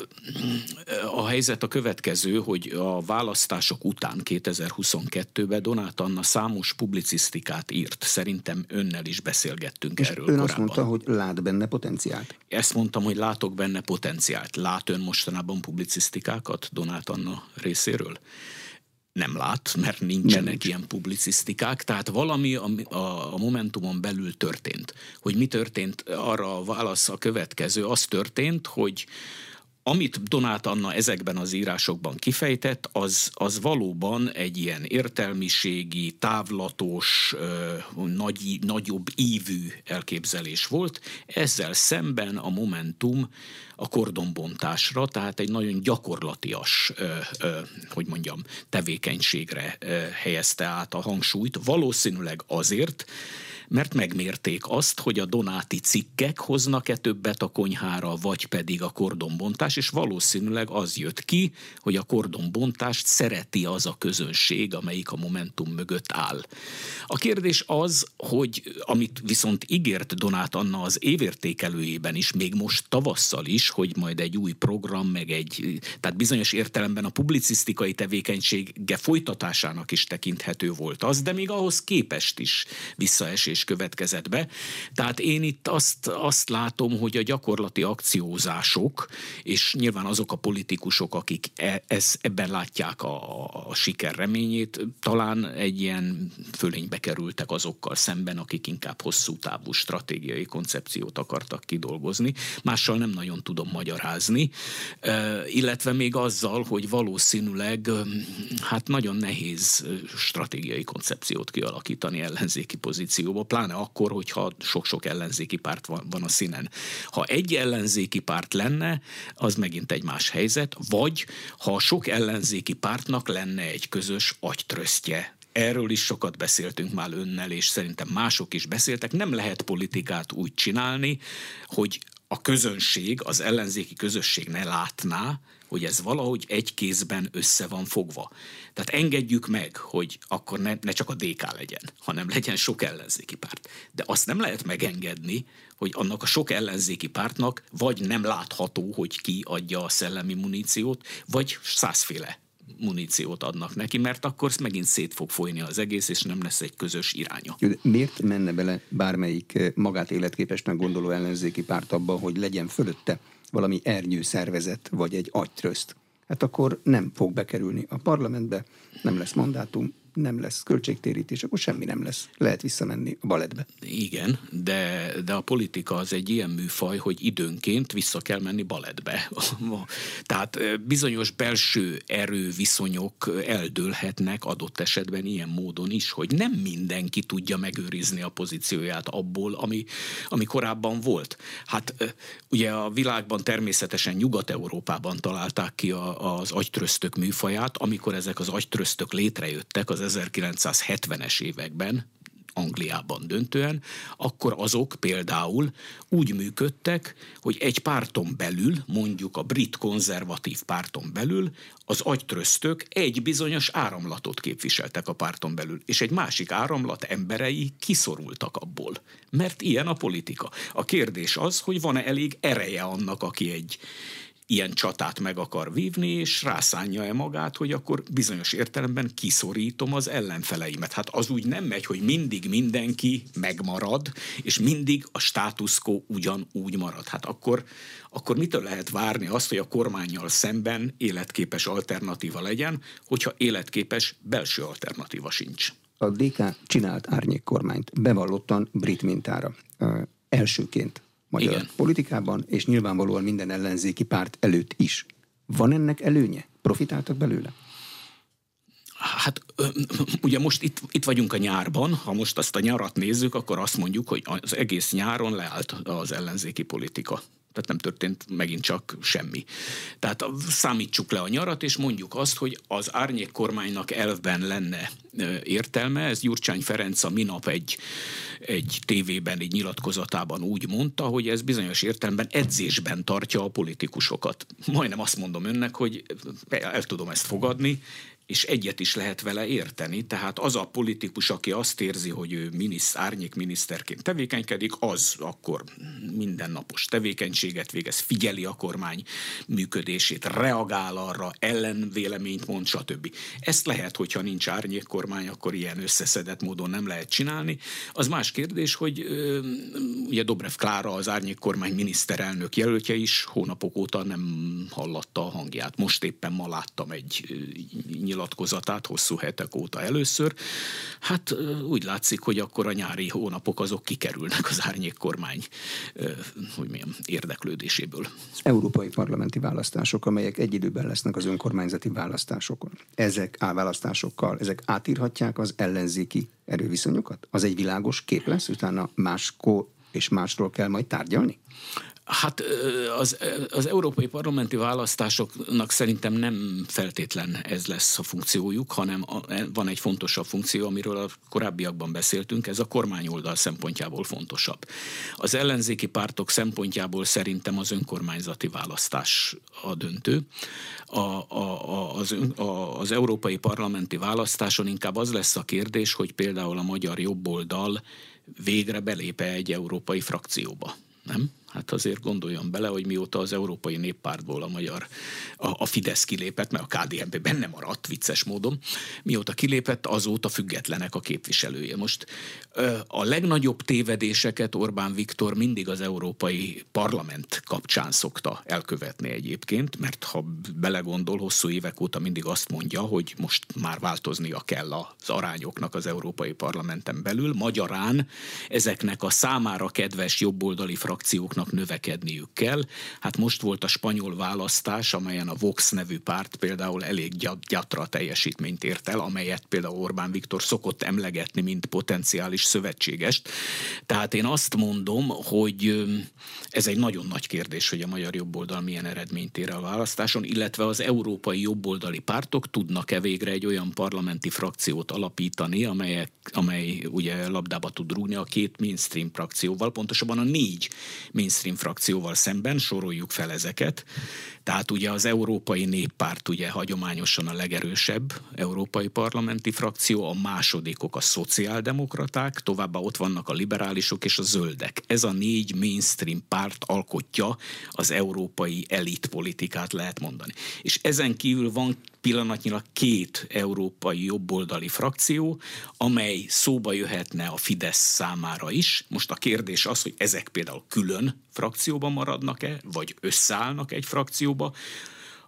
a helyzet a következő, hogy a választások után 2022-ben Donát Anna számos publicisztikát írt. Szerintem önnel is beszélgettünk És erről ön korábban. azt mondta, hogy lát benne potenciált. Ezt mondtam, hogy látok benne potenciált. Lát ön mostanában publicisztikákat Donát Anna részéről? Nem lát, mert nincsenek nincs. ilyen publicisztikák, tehát valami a, a, a Momentumon belül történt. Hogy mi történt, arra a válasz a következő. Az történt, hogy amit Donát Anna ezekben az írásokban kifejtett, az, az valóban egy ilyen értelmiségi, távlatos, nagy, nagyobb ívű elképzelés volt. Ezzel szemben a Momentum a kordonbontásra, tehát egy nagyon gyakorlatias, hogy mondjam, tevékenységre helyezte át a hangsúlyt, valószínűleg azért, mert megmérték azt, hogy a donáti cikkek hoznak-e többet a konyhára, vagy pedig a kordonbontás, és valószínűleg az jött ki, hogy a kordonbontást szereti az a közönség, amelyik a Momentum mögött áll. A kérdés az, hogy amit viszont ígért Donát Anna az évértékelőjében is, még most tavasszal is, hogy majd egy új program, meg egy, tehát bizonyos értelemben a publicisztikai tevékenysége folytatásának is tekinthető volt az, de még ahhoz képest is visszaesés következett be. Tehát én itt azt, azt látom, hogy a gyakorlati akciózások, és nyilván azok a politikusok, akik e, ez, ebben látják a, a siker reményét, talán egy ilyen fölénybe kerültek azokkal szemben, akik inkább hosszú távú stratégiai koncepciót akartak kidolgozni. Mással nem nagyon tudom magyarázni, illetve még azzal, hogy valószínűleg hát nagyon nehéz stratégiai koncepciót kialakítani ellenzéki pozícióba, pláne akkor, hogyha sok-sok ellenzéki párt van, van a színen. Ha egy ellenzéki párt lenne, az megint egy más helyzet, vagy ha sok ellenzéki pártnak lenne egy közös agytrösztje, Erről is sokat beszéltünk már önnel, és szerintem mások is beszéltek. Nem lehet politikát úgy csinálni, hogy a közönség, az ellenzéki közösség ne látná, hogy ez valahogy egy kézben össze van fogva. Tehát engedjük meg, hogy akkor ne, ne csak a DK legyen, hanem legyen sok ellenzéki párt. De azt nem lehet megengedni, hogy annak a sok ellenzéki pártnak vagy nem látható, hogy ki adja a szellemi muníciót, vagy százféle muníciót adnak neki, mert akkor megint szét fog folyni az egész, és nem lesz egy közös iránya. Miért menne bele bármelyik magát életképesnek gondoló ellenzéki párt abba, hogy legyen fölötte valami ernyő szervezet, vagy egy agytrözt? Hát akkor nem fog bekerülni a parlamentbe, nem lesz mandátum, nem lesz költségtérítés, akkor semmi nem lesz. Lehet visszamenni a baletbe. Igen, de, de a politika az egy ilyen műfaj, hogy időnként vissza kell menni baletbe. Tehát bizonyos belső erőviszonyok eldőlhetnek adott esetben ilyen módon is, hogy nem mindenki tudja megőrizni a pozícióját abból, ami, ami korábban volt. Hát ugye a világban természetesen Nyugat-Európában találták ki a, az agytröztök műfaját, amikor ezek az agytröztök létrejöttek az 1970-es években, Angliában döntően, akkor azok például úgy működtek, hogy egy párton belül, mondjuk a brit konzervatív párton belül, az agytröztök egy bizonyos áramlatot képviseltek a párton belül, és egy másik áramlat emberei kiszorultak abból. Mert ilyen a politika. A kérdés az, hogy van-e elég ereje annak, aki egy ilyen csatát meg akar vívni, és rászánja-e magát, hogy akkor bizonyos értelemben kiszorítom az ellenfeleimet. Hát az úgy nem megy, hogy mindig mindenki megmarad, és mindig a status quo ugyanúgy marad. Hát akkor, akkor mitől lehet várni azt, hogy a kormányjal szemben életképes alternatíva legyen, hogyha életképes belső alternatíva sincs? A DK csinált árnyékkormányt, bevallottan brit mintára. Elsőként magyar Igen. politikában, és nyilvánvalóan minden ellenzéki párt előtt is. Van ennek előnye? Profitáltak belőle? Hát ugye most itt, itt vagyunk a nyárban, ha most azt a nyarat nézzük, akkor azt mondjuk, hogy az egész nyáron leállt az ellenzéki politika. Tehát nem történt megint csak semmi. Tehát számítsuk le a nyarat, és mondjuk azt, hogy az árnyék kormánynak elvben lenne értelme. Ez Gyurcsány Ferenc a minap egy, egy tévében, egy nyilatkozatában úgy mondta, hogy ez bizonyos értelemben edzésben tartja a politikusokat. Majdnem azt mondom önnek, hogy el tudom ezt fogadni, és egyet is lehet vele érteni, tehát az a politikus, aki azt érzi, hogy ő minisz, árnyék miniszterként tevékenykedik, az akkor mindennapos tevékenységet végez, figyeli a kormány működését, reagál arra, ellenvéleményt mond, stb. Ezt lehet, hogyha nincs árnyék kormány, akkor ilyen összeszedett módon nem lehet csinálni. Az más kérdés, hogy ugye Dobrev Klára, az árnyék kormány miniszterelnök jelöltje is hónapok óta nem hallatta a hangját. Most éppen ma láttam egy nyilatkozatát hosszú hetek óta először. Hát úgy látszik, hogy akkor a nyári hónapok azok kikerülnek az árnyék kormány hogy milyen érdeklődéséből. Európai parlamenti választások, amelyek egy időben lesznek az önkormányzati választásokon. Ezek választásokkal, ezek átírhatják az ellenzéki erőviszonyokat? Az egy világos kép lesz, utána máskor és másról kell majd tárgyalni? Hát az, az európai parlamenti választásoknak szerintem nem feltétlen ez lesz a funkciójuk, hanem e, van egy fontosabb funkció, amiről a korábbiakban beszéltünk, ez a kormányoldal szempontjából fontosabb. Az ellenzéki pártok szempontjából szerintem az önkormányzati választás a döntő. A, a, az, a, az európai parlamenti választáson inkább az lesz a kérdés, hogy például a magyar jobboldal végre belépe egy európai frakcióba. Nem? Hát azért gondoljon bele, hogy mióta az Európai Néppártból a magyar, a, a Fidesz kilépett, mert a KDNP benne maradt vicces módon, mióta kilépett, azóta függetlenek a képviselője. Most a legnagyobb tévedéseket Orbán Viktor mindig az Európai Parlament kapcsán szokta elkövetni egyébként, mert ha belegondol, hosszú évek óta mindig azt mondja, hogy most már változnia kell az arányoknak az Európai Parlamenten belül. Magyarán ezeknek a számára kedves jobboldali frakcióknak pártoknak növekedniük kell. Hát most volt a spanyol választás, amelyen a Vox nevű párt például elég gyatra teljesítményt ért el, amelyet például Orbán Viktor szokott emlegetni, mint potenciális szövetségest. Tehát én azt mondom, hogy ez egy nagyon nagy kérdés, hogy a magyar jobboldal milyen eredményt ér a választáson, illetve az európai jobboldali pártok tudnak-e végre egy olyan parlamenti frakciót alapítani, amelyek, amely ugye labdába tud rúgni a két mainstream frakcióval, pontosabban a négy mainstream mainstream frakcióval szemben, soroljuk fel ezeket. Tehát ugye az Európai Néppárt ugye hagyományosan a legerősebb európai parlamenti frakció, a másodikok a szociáldemokraták, továbbá ott vannak a liberálisok és a zöldek. Ez a négy mainstream párt alkotja az európai elit politikát lehet mondani. És ezen kívül van pillanatnyilag két európai jobboldali frakció, amely szóba jöhetne a Fidesz számára is. Most a kérdés az, hogy ezek például külön frakcióban maradnak-e, vagy összeállnak egy frakcióba,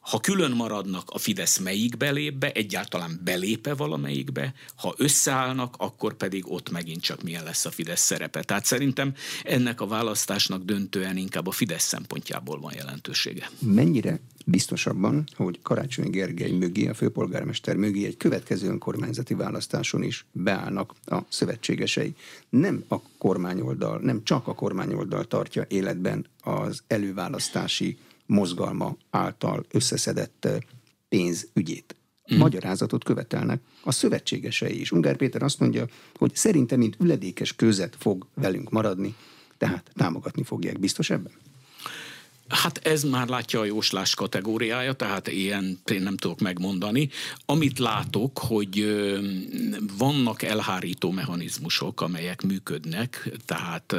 ha külön maradnak, a Fidesz melyikbe lép be, egyáltalán belépe valamelyikbe, ha összeállnak, akkor pedig ott megint csak milyen lesz a Fidesz szerepe. Tehát szerintem ennek a választásnak döntően inkább a Fidesz szempontjából van jelentősége. Mennyire biztosabban, hogy Karácsony Gergely mögé, a főpolgármester mögé egy következő önkormányzati választáson is beállnak a szövetségesei. Nem a kormányoldal, nem csak a kormányoldal tartja életben az előválasztási mozgalma által összeszedett pénz ügyét. Mm. Magyarázatot követelnek a szövetségesei is. Ungár Péter azt mondja, hogy szerintem, mint üledékes közet fog velünk maradni, tehát támogatni fogják. Biztos ebben? Hát ez már látja a jóslás kategóriája, tehát ilyen én nem tudok megmondani. Amit látok, hogy vannak elhárító mechanizmusok, amelyek működnek, tehát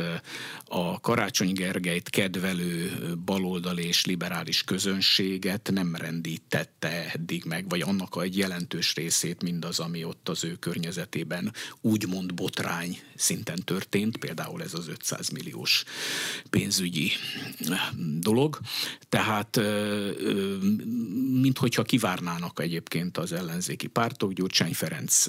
a Karácsony Gergelyt kedvelő baloldali és liberális közönséget nem rendítette eddig meg, vagy annak egy jelentős részét mindaz, ami ott az ő környezetében úgymond botrány szinten történt, például ez az 500 milliós pénzügyi dolog, dolog, tehát minthogyha kivárnának egyébként az ellenzéki pártok, Gyurcsány Ferenc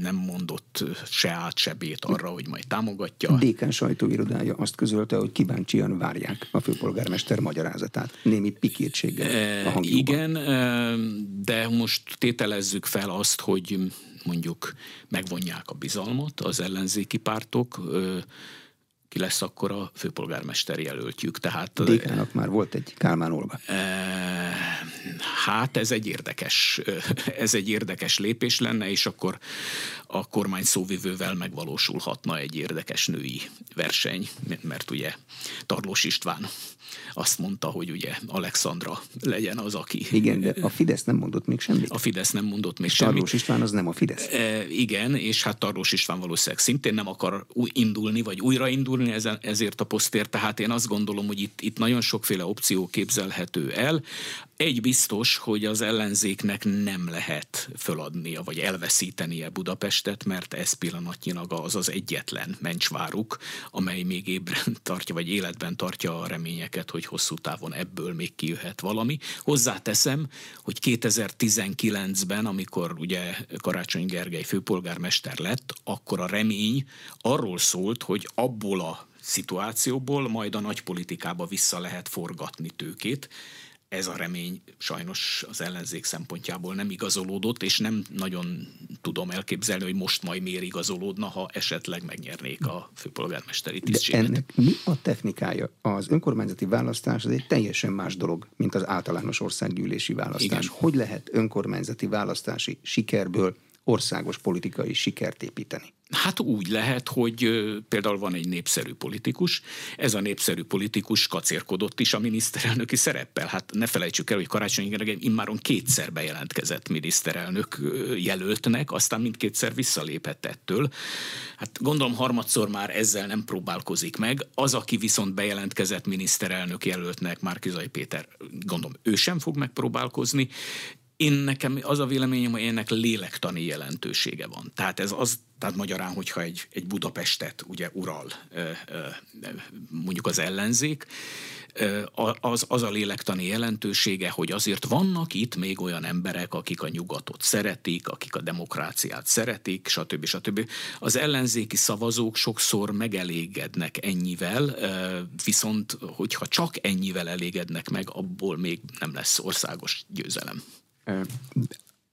nem mondott se át, se bét arra, hogy majd támogatja. A DK sajtóirodája azt közölte, hogy kíváncsian várják a főpolgármester magyarázatát, némi pikírtséggel a hangjuban. Igen, de most tételezzük fel azt, hogy mondjuk megvonják a bizalmat az ellenzéki pártok, ki lesz akkor a főpolgármester jelöltjük. Tehát, a DK-nak már volt egy Kálmán Olga. E, hát ez egy érdekes, ez egy érdekes lépés lenne, és akkor a kormány szóvivővel megvalósulhatna egy érdekes női verseny, mert ugye Tarlós István azt mondta, hogy ugye Alexandra legyen az, aki... Igen, de a Fidesz nem mondott még semmit. A Fidesz nem mondott még semmit. Tarlós István az nem a Fidesz. E, igen, és hát Tarlós István valószínűleg szintén nem akar indulni, vagy újraindulni ezért a posztért, tehát én azt gondolom, hogy itt, itt nagyon sokféle opció képzelhető el. Egy biztos, hogy az ellenzéknek nem lehet föladnia, vagy elveszítenie Budapestet, mert ez pillanatnyilag az az egyetlen mencsváruk, amely még ébren tartja, vagy életben tartja a reményeket, hogy hosszú távon ebből még kijöhet valami. Hozzáteszem, hogy 2019-ben, amikor ugye Karácsony Gergely főpolgármester lett, akkor a remény arról szólt, hogy abból a szituációból majd a nagypolitikába vissza lehet forgatni tőkét, ez a remény sajnos az ellenzék szempontjából nem igazolódott, és nem nagyon tudom elképzelni, hogy most majd miért igazolódna, ha esetleg megnyernék a főpolgármesteri tisztséget. De ennek mi a technikája? Az önkormányzati választás az egy teljesen más dolog, mint az általános országgyűlési választás. Igen. Hogy lehet önkormányzati választási sikerből országos politikai sikert építeni? Hát úgy lehet, hogy például van egy népszerű politikus, ez a népszerű politikus kacérkodott is a miniszterelnöki szereppel. Hát ne felejtsük el, hogy Karácsony Gergely immáron kétszer bejelentkezett miniszterelnök jelöltnek, aztán mindkétszer visszalépett ettől. Hát gondolom harmadszor már ezzel nem próbálkozik meg. Az, aki viszont bejelentkezett miniszterelnök jelöltnek, Márkizai Péter, gondolom ő sem fog megpróbálkozni, én nekem az a véleményem, hogy ennek lélektani jelentősége van. Tehát ez az, tehát magyarán, hogyha egy, egy Budapestet ugye ural mondjuk az ellenzék, az, az a lélektani jelentősége, hogy azért vannak itt még olyan emberek, akik a nyugatot szeretik, akik a demokráciát szeretik, stb. stb. Az ellenzéki szavazók sokszor megelégednek ennyivel, viszont hogyha csak ennyivel elégednek meg, abból még nem lesz országos győzelem.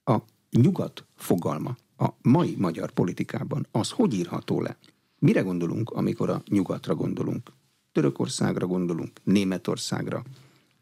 A nyugat fogalma a mai magyar politikában az hogy írható le? Mire gondolunk, amikor a nyugatra gondolunk? Törökországra gondolunk, Németországra,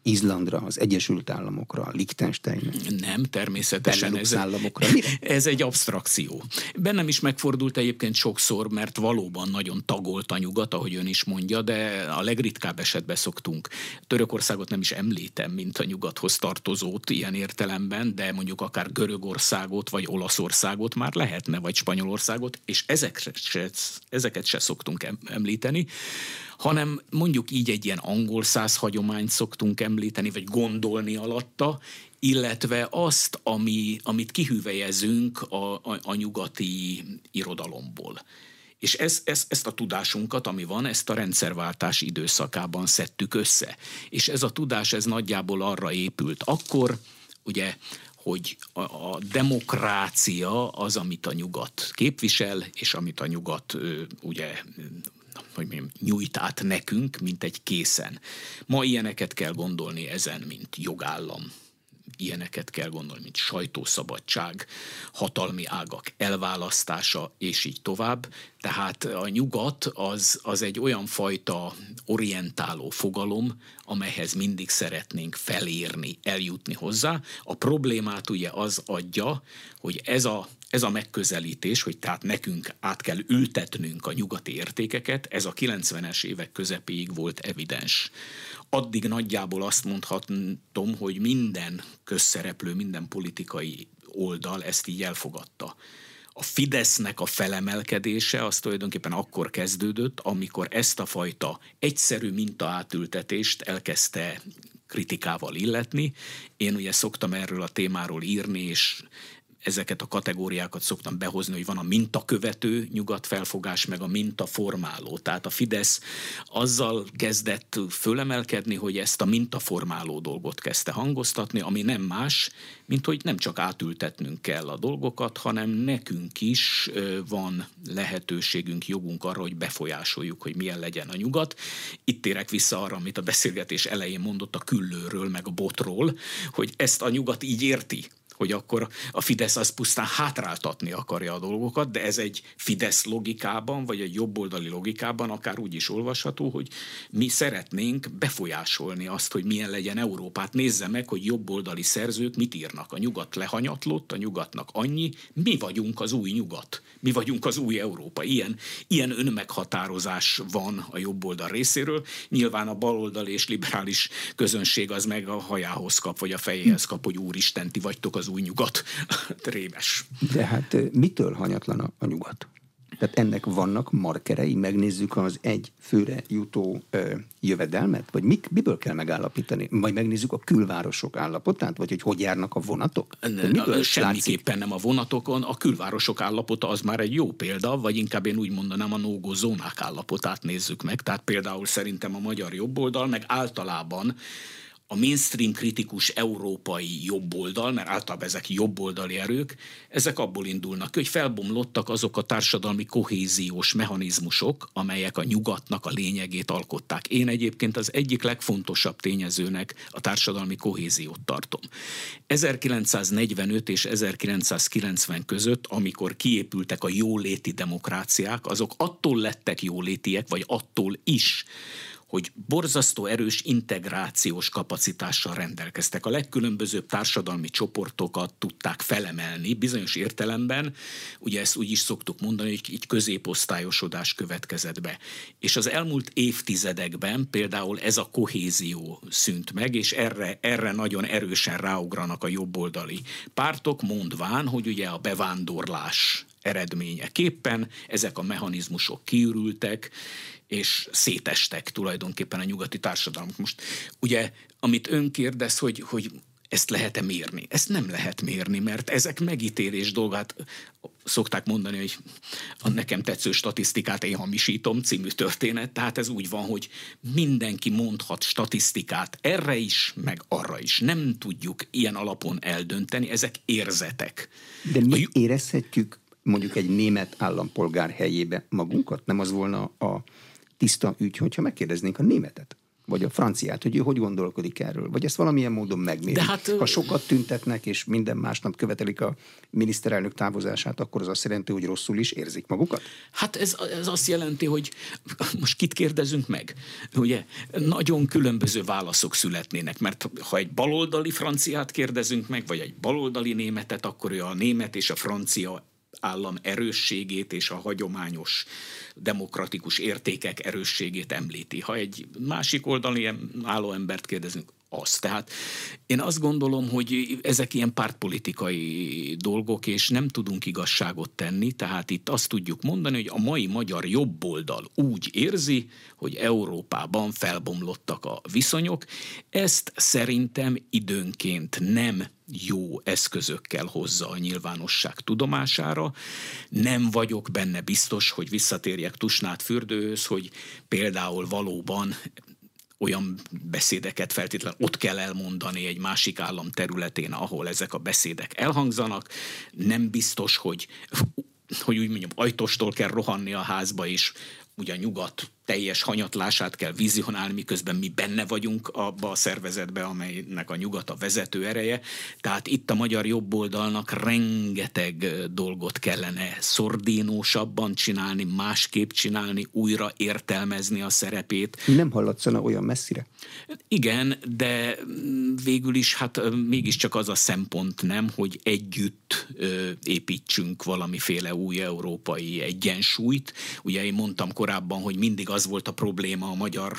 Izlandra, az Egyesült Államokra, Liechtensteinre? Nem, természetesen. Ez, államokra. ez egy abstrakció. Bennem is megfordult egyébként sokszor, mert valóban nagyon tagolt a nyugat, ahogy ön is mondja, de a legritkább esetben szoktunk. Törökországot nem is említem, mint a nyugathoz tartozót ilyen értelemben, de mondjuk akár Görögországot vagy Olaszországot már lehetne, vagy Spanyolországot, és ezeket se, ezeket se szoktunk említeni hanem mondjuk így egy ilyen angol száz hagyományt szoktunk említeni, vagy gondolni alatta, illetve azt, ami, amit kihüvelyezünk a, a, a nyugati irodalomból. És ez, ez, ezt a tudásunkat, ami van, ezt a rendszerváltás időszakában szedtük össze. És ez a tudás, ez nagyjából arra épült. Akkor ugye hogy a, a demokrácia az, amit a nyugat képvisel, és amit a nyugat ugye hogy mondjam, nyújt át nekünk, mint egy készen. Ma ilyeneket kell gondolni ezen, mint jogállam, ilyeneket kell gondolni, mint sajtószabadság, hatalmi ágak elválasztása, és így tovább. Tehát a nyugat az, az egy olyan fajta orientáló fogalom, amelyhez mindig szeretnénk felérni, eljutni hozzá. A problémát ugye az adja, hogy ez a ez a megközelítés, hogy tehát nekünk át kell ültetnünk a nyugati értékeket, ez a 90-es évek közepéig volt evidens. Addig nagyjából azt mondhatom, hogy minden közszereplő, minden politikai oldal ezt így elfogadta. A Fidesznek a felemelkedése az tulajdonképpen akkor kezdődött, amikor ezt a fajta egyszerű mintaátültetést elkezdte kritikával illetni. Én ugye szoktam erről a témáról írni, és ezeket a kategóriákat szoktam behozni, hogy van a mintakövető nyugatfelfogás, meg a mintaformáló. Tehát a Fidesz azzal kezdett fölemelkedni, hogy ezt a mintaformáló dolgot kezdte hangoztatni, ami nem más, mint hogy nem csak átültetnünk kell a dolgokat, hanem nekünk is van lehetőségünk, jogunk arra, hogy befolyásoljuk, hogy milyen legyen a nyugat. Itt térek vissza arra, amit a beszélgetés elején mondott a küllőről, meg a botról, hogy ezt a nyugat így érti, hogy akkor a Fidesz az pusztán hátráltatni akarja a dolgokat, de ez egy Fidesz logikában, vagy egy jobboldali logikában akár úgy is olvasható, hogy mi szeretnénk befolyásolni azt, hogy milyen legyen Európát. Nézze meg, hogy jobboldali szerzők mit írnak. A nyugat lehanyatlott, a nyugatnak annyi, mi vagyunk az új nyugat, mi vagyunk az új Európa. Ilyen, ilyen önmeghatározás van a jobboldal részéről. Nyilván a baloldali és liberális közönség az meg a hajához kap, vagy a fejéhez kap, hogy úristen, ti vagytok az új nyugat. Rémes. De hát mitől hanyatlan a nyugat? Tehát ennek vannak markerei, megnézzük az egy főre jutó ö, jövedelmet, vagy mik, miből kell megállapítani? Vagy megnézzük a külvárosok állapotát, vagy hogy hogy járnak a vonatok? Ne, semmiképpen nem a vonatokon, a külvárosok állapota az már egy jó példa, vagy inkább én úgy mondanám a nógó zónák állapotát nézzük meg. Tehát például szerintem a magyar jobboldal, meg általában a mainstream kritikus európai jobboldal, mert általában ezek jobboldali erők, ezek abból indulnak, hogy felbomlottak azok a társadalmi kohéziós mechanizmusok, amelyek a nyugatnak a lényegét alkották. Én egyébként az egyik legfontosabb tényezőnek a társadalmi kohéziót tartom. 1945 és 1990 között, amikor kiépültek a jóléti demokráciák, azok attól lettek jólétiek, vagy attól is, hogy borzasztó erős integrációs kapacitással rendelkeztek. A legkülönbözőbb társadalmi csoportokat tudták felemelni bizonyos értelemben, ugye ezt úgy is szoktuk mondani, hogy így középosztályosodás következett be. És az elmúlt évtizedekben például ez a kohézió szűnt meg, és erre, erre nagyon erősen ráugranak a jobboldali pártok, mondván, hogy ugye a bevándorlás eredményeképpen ezek a mechanizmusok kiürültek, és szétestek tulajdonképpen a nyugati társadalmak. Most ugye, amit ön kérdez, hogy, hogy ezt lehet-e mérni? Ezt nem lehet mérni, mert ezek megítélés dolgát szokták mondani, hogy a nekem tetsző statisztikát én hamisítom című történet, tehát ez úgy van, hogy mindenki mondhat statisztikát erre is, meg arra is. Nem tudjuk ilyen alapon eldönteni, ezek érzetek. De mi érezhetjük mondjuk egy német állampolgár helyébe magunkat? Nem az volna a tiszta ügy, hogyha megkérdeznénk a németet vagy a franciát, hogy ő hogy gondolkodik erről, vagy ezt valamilyen módon megmérik. Hát, ha sokat tüntetnek, és minden másnap követelik a miniszterelnök távozását, akkor az azt jelenti, hogy rosszul is érzik magukat? Hát ez, ez azt jelenti, hogy most kit kérdezünk meg? Ugye nagyon különböző válaszok születnének, mert ha egy baloldali franciát kérdezünk meg, vagy egy baloldali németet, akkor ő a német és a francia állam erősségét és a hagyományos demokratikus értékek erősségét említi. Ha egy másik oldali álló embert kérdezünk, az. Tehát én azt gondolom, hogy ezek ilyen pártpolitikai dolgok, és nem tudunk igazságot tenni, tehát itt azt tudjuk mondani, hogy a mai magyar jobboldal úgy érzi, hogy Európában felbomlottak a viszonyok. Ezt szerintem időnként nem jó eszközökkel hozza a nyilvánosság tudomására. Nem vagyok benne biztos, hogy visszatérjek Tusnát fürdőhöz, hogy például valóban olyan beszédeket feltétlenül ott kell elmondani egy másik állam területén, ahol ezek a beszédek elhangzanak. Nem biztos, hogy hogy úgy mondjam, ajtostól kell rohanni a házba, és ugye a nyugat teljes hanyatlását kell vizionálni, miközben mi benne vagyunk abba a szervezetbe, amelynek a nyugat a vezető ereje. Tehát itt a magyar jobboldalnak rengeteg dolgot kellene szordínósabban csinálni, másképp csinálni, újra értelmezni a szerepét. Nem hallatszana olyan messzire? Igen, de végül is hát mégiscsak az a szempont nem, hogy együtt építsünk valamiféle új európai egyensúlyt. Ugye én mondtam korábban, hogy mindig az volt a probléma a magyar,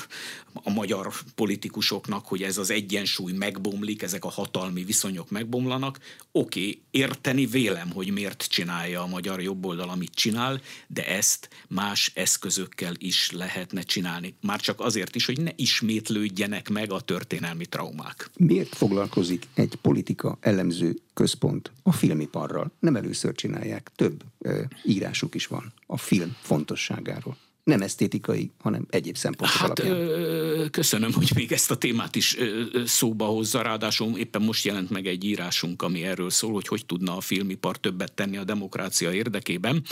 a magyar politikusoknak, hogy ez az egyensúly megbomlik, ezek a hatalmi viszonyok megbomlanak. Oké, okay, érteni vélem, hogy miért csinálja a magyar jobboldal, amit csinál, de ezt más eszközökkel is lehetne csinálni. Már csak azért is, hogy ne ismétlődjenek meg a történelmi traumák. Miért foglalkozik egy politika elemző központ a filmiparral? Nem először csinálják, több ö, írásuk is van a film fontosságáról nem esztétikai, hanem egyéb szempontok hát, alapján. Ö, köszönöm, hogy még ezt a témát is ö, szóba hozza, ráadásul éppen most jelent meg egy írásunk, ami erről szól, hogy hogy tudna a filmipar többet tenni a demokrácia érdekében.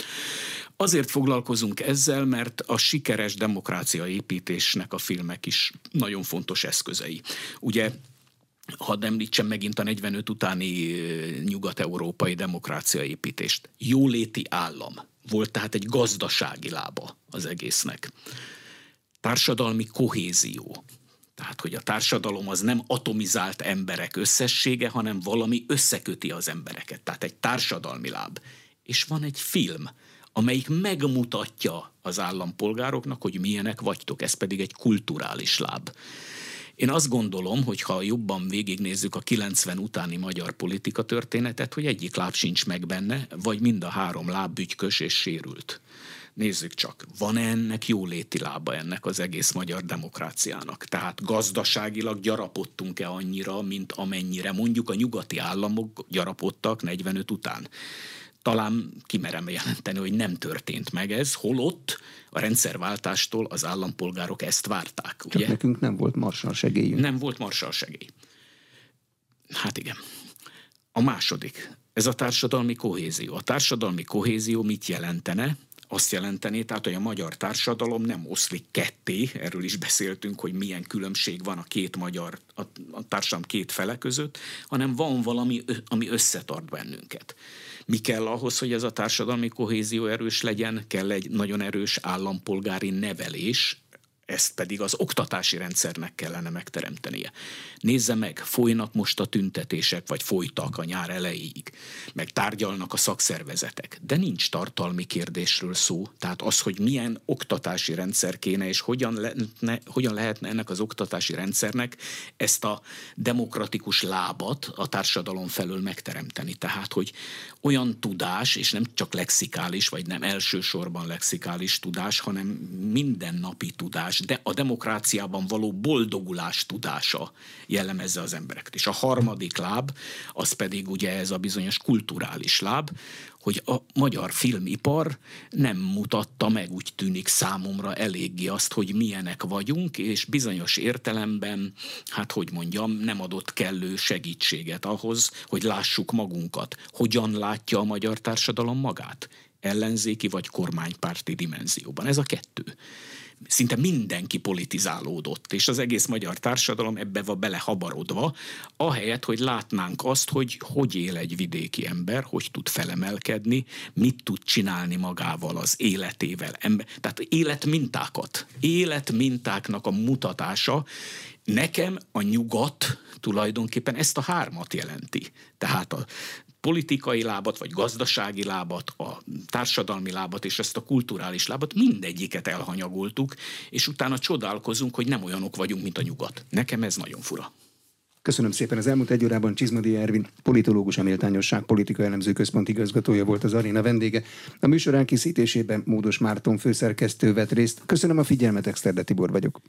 Azért foglalkozunk ezzel, mert a sikeres demokrácia építésnek a filmek is nagyon fontos eszközei. Ugye hadd említsem megint a 45 utáni nyugat-európai demokráciaépítést. Jóléti állam volt tehát egy gazdasági lába az egésznek. Társadalmi kohézió. Tehát, hogy a társadalom az nem atomizált emberek összessége, hanem valami összeköti az embereket. Tehát egy társadalmi láb. És van egy film, amelyik megmutatja az állampolgároknak, hogy milyenek vagytok. Ez pedig egy kulturális láb. Én azt gondolom, hogy ha jobban végignézzük a 90 utáni magyar politika történetet, hogy egyik láb sincs meg benne, vagy mind a három láb bütykös és sérült. Nézzük csak, van-e ennek jóléti lába ennek az egész magyar demokráciának? Tehát gazdaságilag gyarapodtunk-e annyira, mint amennyire mondjuk a nyugati államok gyarapodtak 45 után? Talán kimerem jelenteni, hogy nem történt meg ez, holott a rendszerváltástól az állampolgárok ezt várták. Csak ugye? nekünk nem volt marsal segélyünk. Nem volt marsal segély. Hát igen. A második, ez a társadalmi kohézió. A társadalmi kohézió mit jelentene? Azt jelenteni, tehát, hogy a magyar társadalom nem oszlik ketté, erről is beszéltünk, hogy milyen különbség van a két magyar, a, a társadalom két fele között, hanem van valami, ami összetart bennünket. Mi kell ahhoz, hogy ez a társadalmi kohézió erős legyen? Kell egy nagyon erős állampolgári nevelés, ezt pedig az oktatási rendszernek kellene megteremtenie. Nézze meg, folynak most a tüntetések, vagy folytak a nyár elejéig, meg tárgyalnak a szakszervezetek, de nincs tartalmi kérdésről szó, tehát az, hogy milyen oktatási rendszer kéne, és hogyan, lehetne, hogyan lehetne ennek az oktatási rendszernek ezt a demokratikus lábat a társadalom felől megteremteni. Tehát, hogy olyan tudás, és nem csak lexikális, vagy nem elsősorban lexikális tudás, hanem mindennapi tudás, tudás, de a demokráciában való boldogulás tudása jellemezze az embereket. És a harmadik láb, az pedig ugye ez a bizonyos kulturális láb, hogy a magyar filmipar nem mutatta meg, úgy tűnik számomra eléggé azt, hogy milyenek vagyunk, és bizonyos értelemben, hát hogy mondjam, nem adott kellő segítséget ahhoz, hogy lássuk magunkat. Hogyan látja a magyar társadalom magát? Ellenzéki vagy kormánypárti dimenzióban. Ez a kettő szinte mindenki politizálódott, és az egész magyar társadalom ebbe van belehabarodva, ahelyett, hogy látnánk azt, hogy hogy él egy vidéki ember, hogy tud felemelkedni, mit tud csinálni magával az életével. Tehát életmintákat, életmintáknak a mutatása, Nekem a nyugat tulajdonképpen ezt a hármat jelenti. Tehát a politikai lábat, vagy gazdasági lábat, a társadalmi lábat és ezt a kulturális lábat, mindegyiket elhanyagoltuk, és utána csodálkozunk, hogy nem olyanok vagyunk, mint a nyugat. Nekem ez nagyon fura. Köszönöm szépen. Az elmúlt egy órában Csizmadi Ervin, politológus, a Méltányosság Politika Elemző Központ igazgatója volt az aréna vendége. A műsor elkészítésében Módos Márton főszerkesztő vett részt. Köszönöm a figyelmet, Exterde Tibor vagyok.